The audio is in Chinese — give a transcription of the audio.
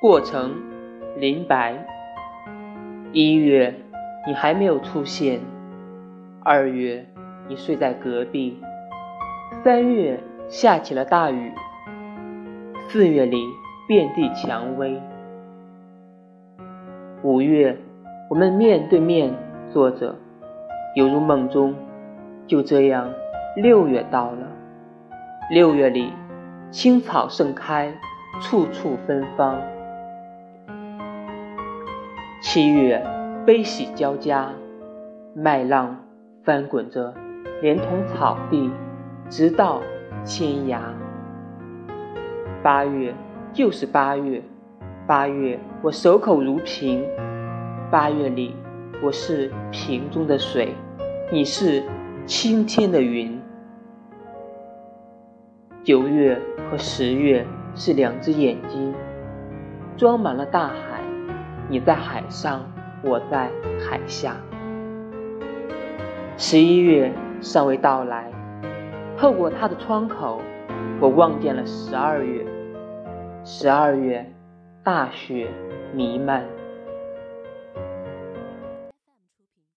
过程林白。一月，你还没有出现；二月，你睡在隔壁；三月，下起了大雨；四月里遍地蔷薇；五月，我们面对面坐着，犹如梦中。就这样，六月到了。六月里，青草盛开，处处芬芳。七月，悲喜交加，麦浪翻滚着，连同草地，直到天涯。八月，就是八月，八月我守口如瓶。八月里，我是瓶中的水，你是青天的云。九月和十月是两只眼睛，装满了大海。你在海上，我在海下。十一月尚未到来，透过他的窗口，我望见了十二月。十二月，大雪弥漫。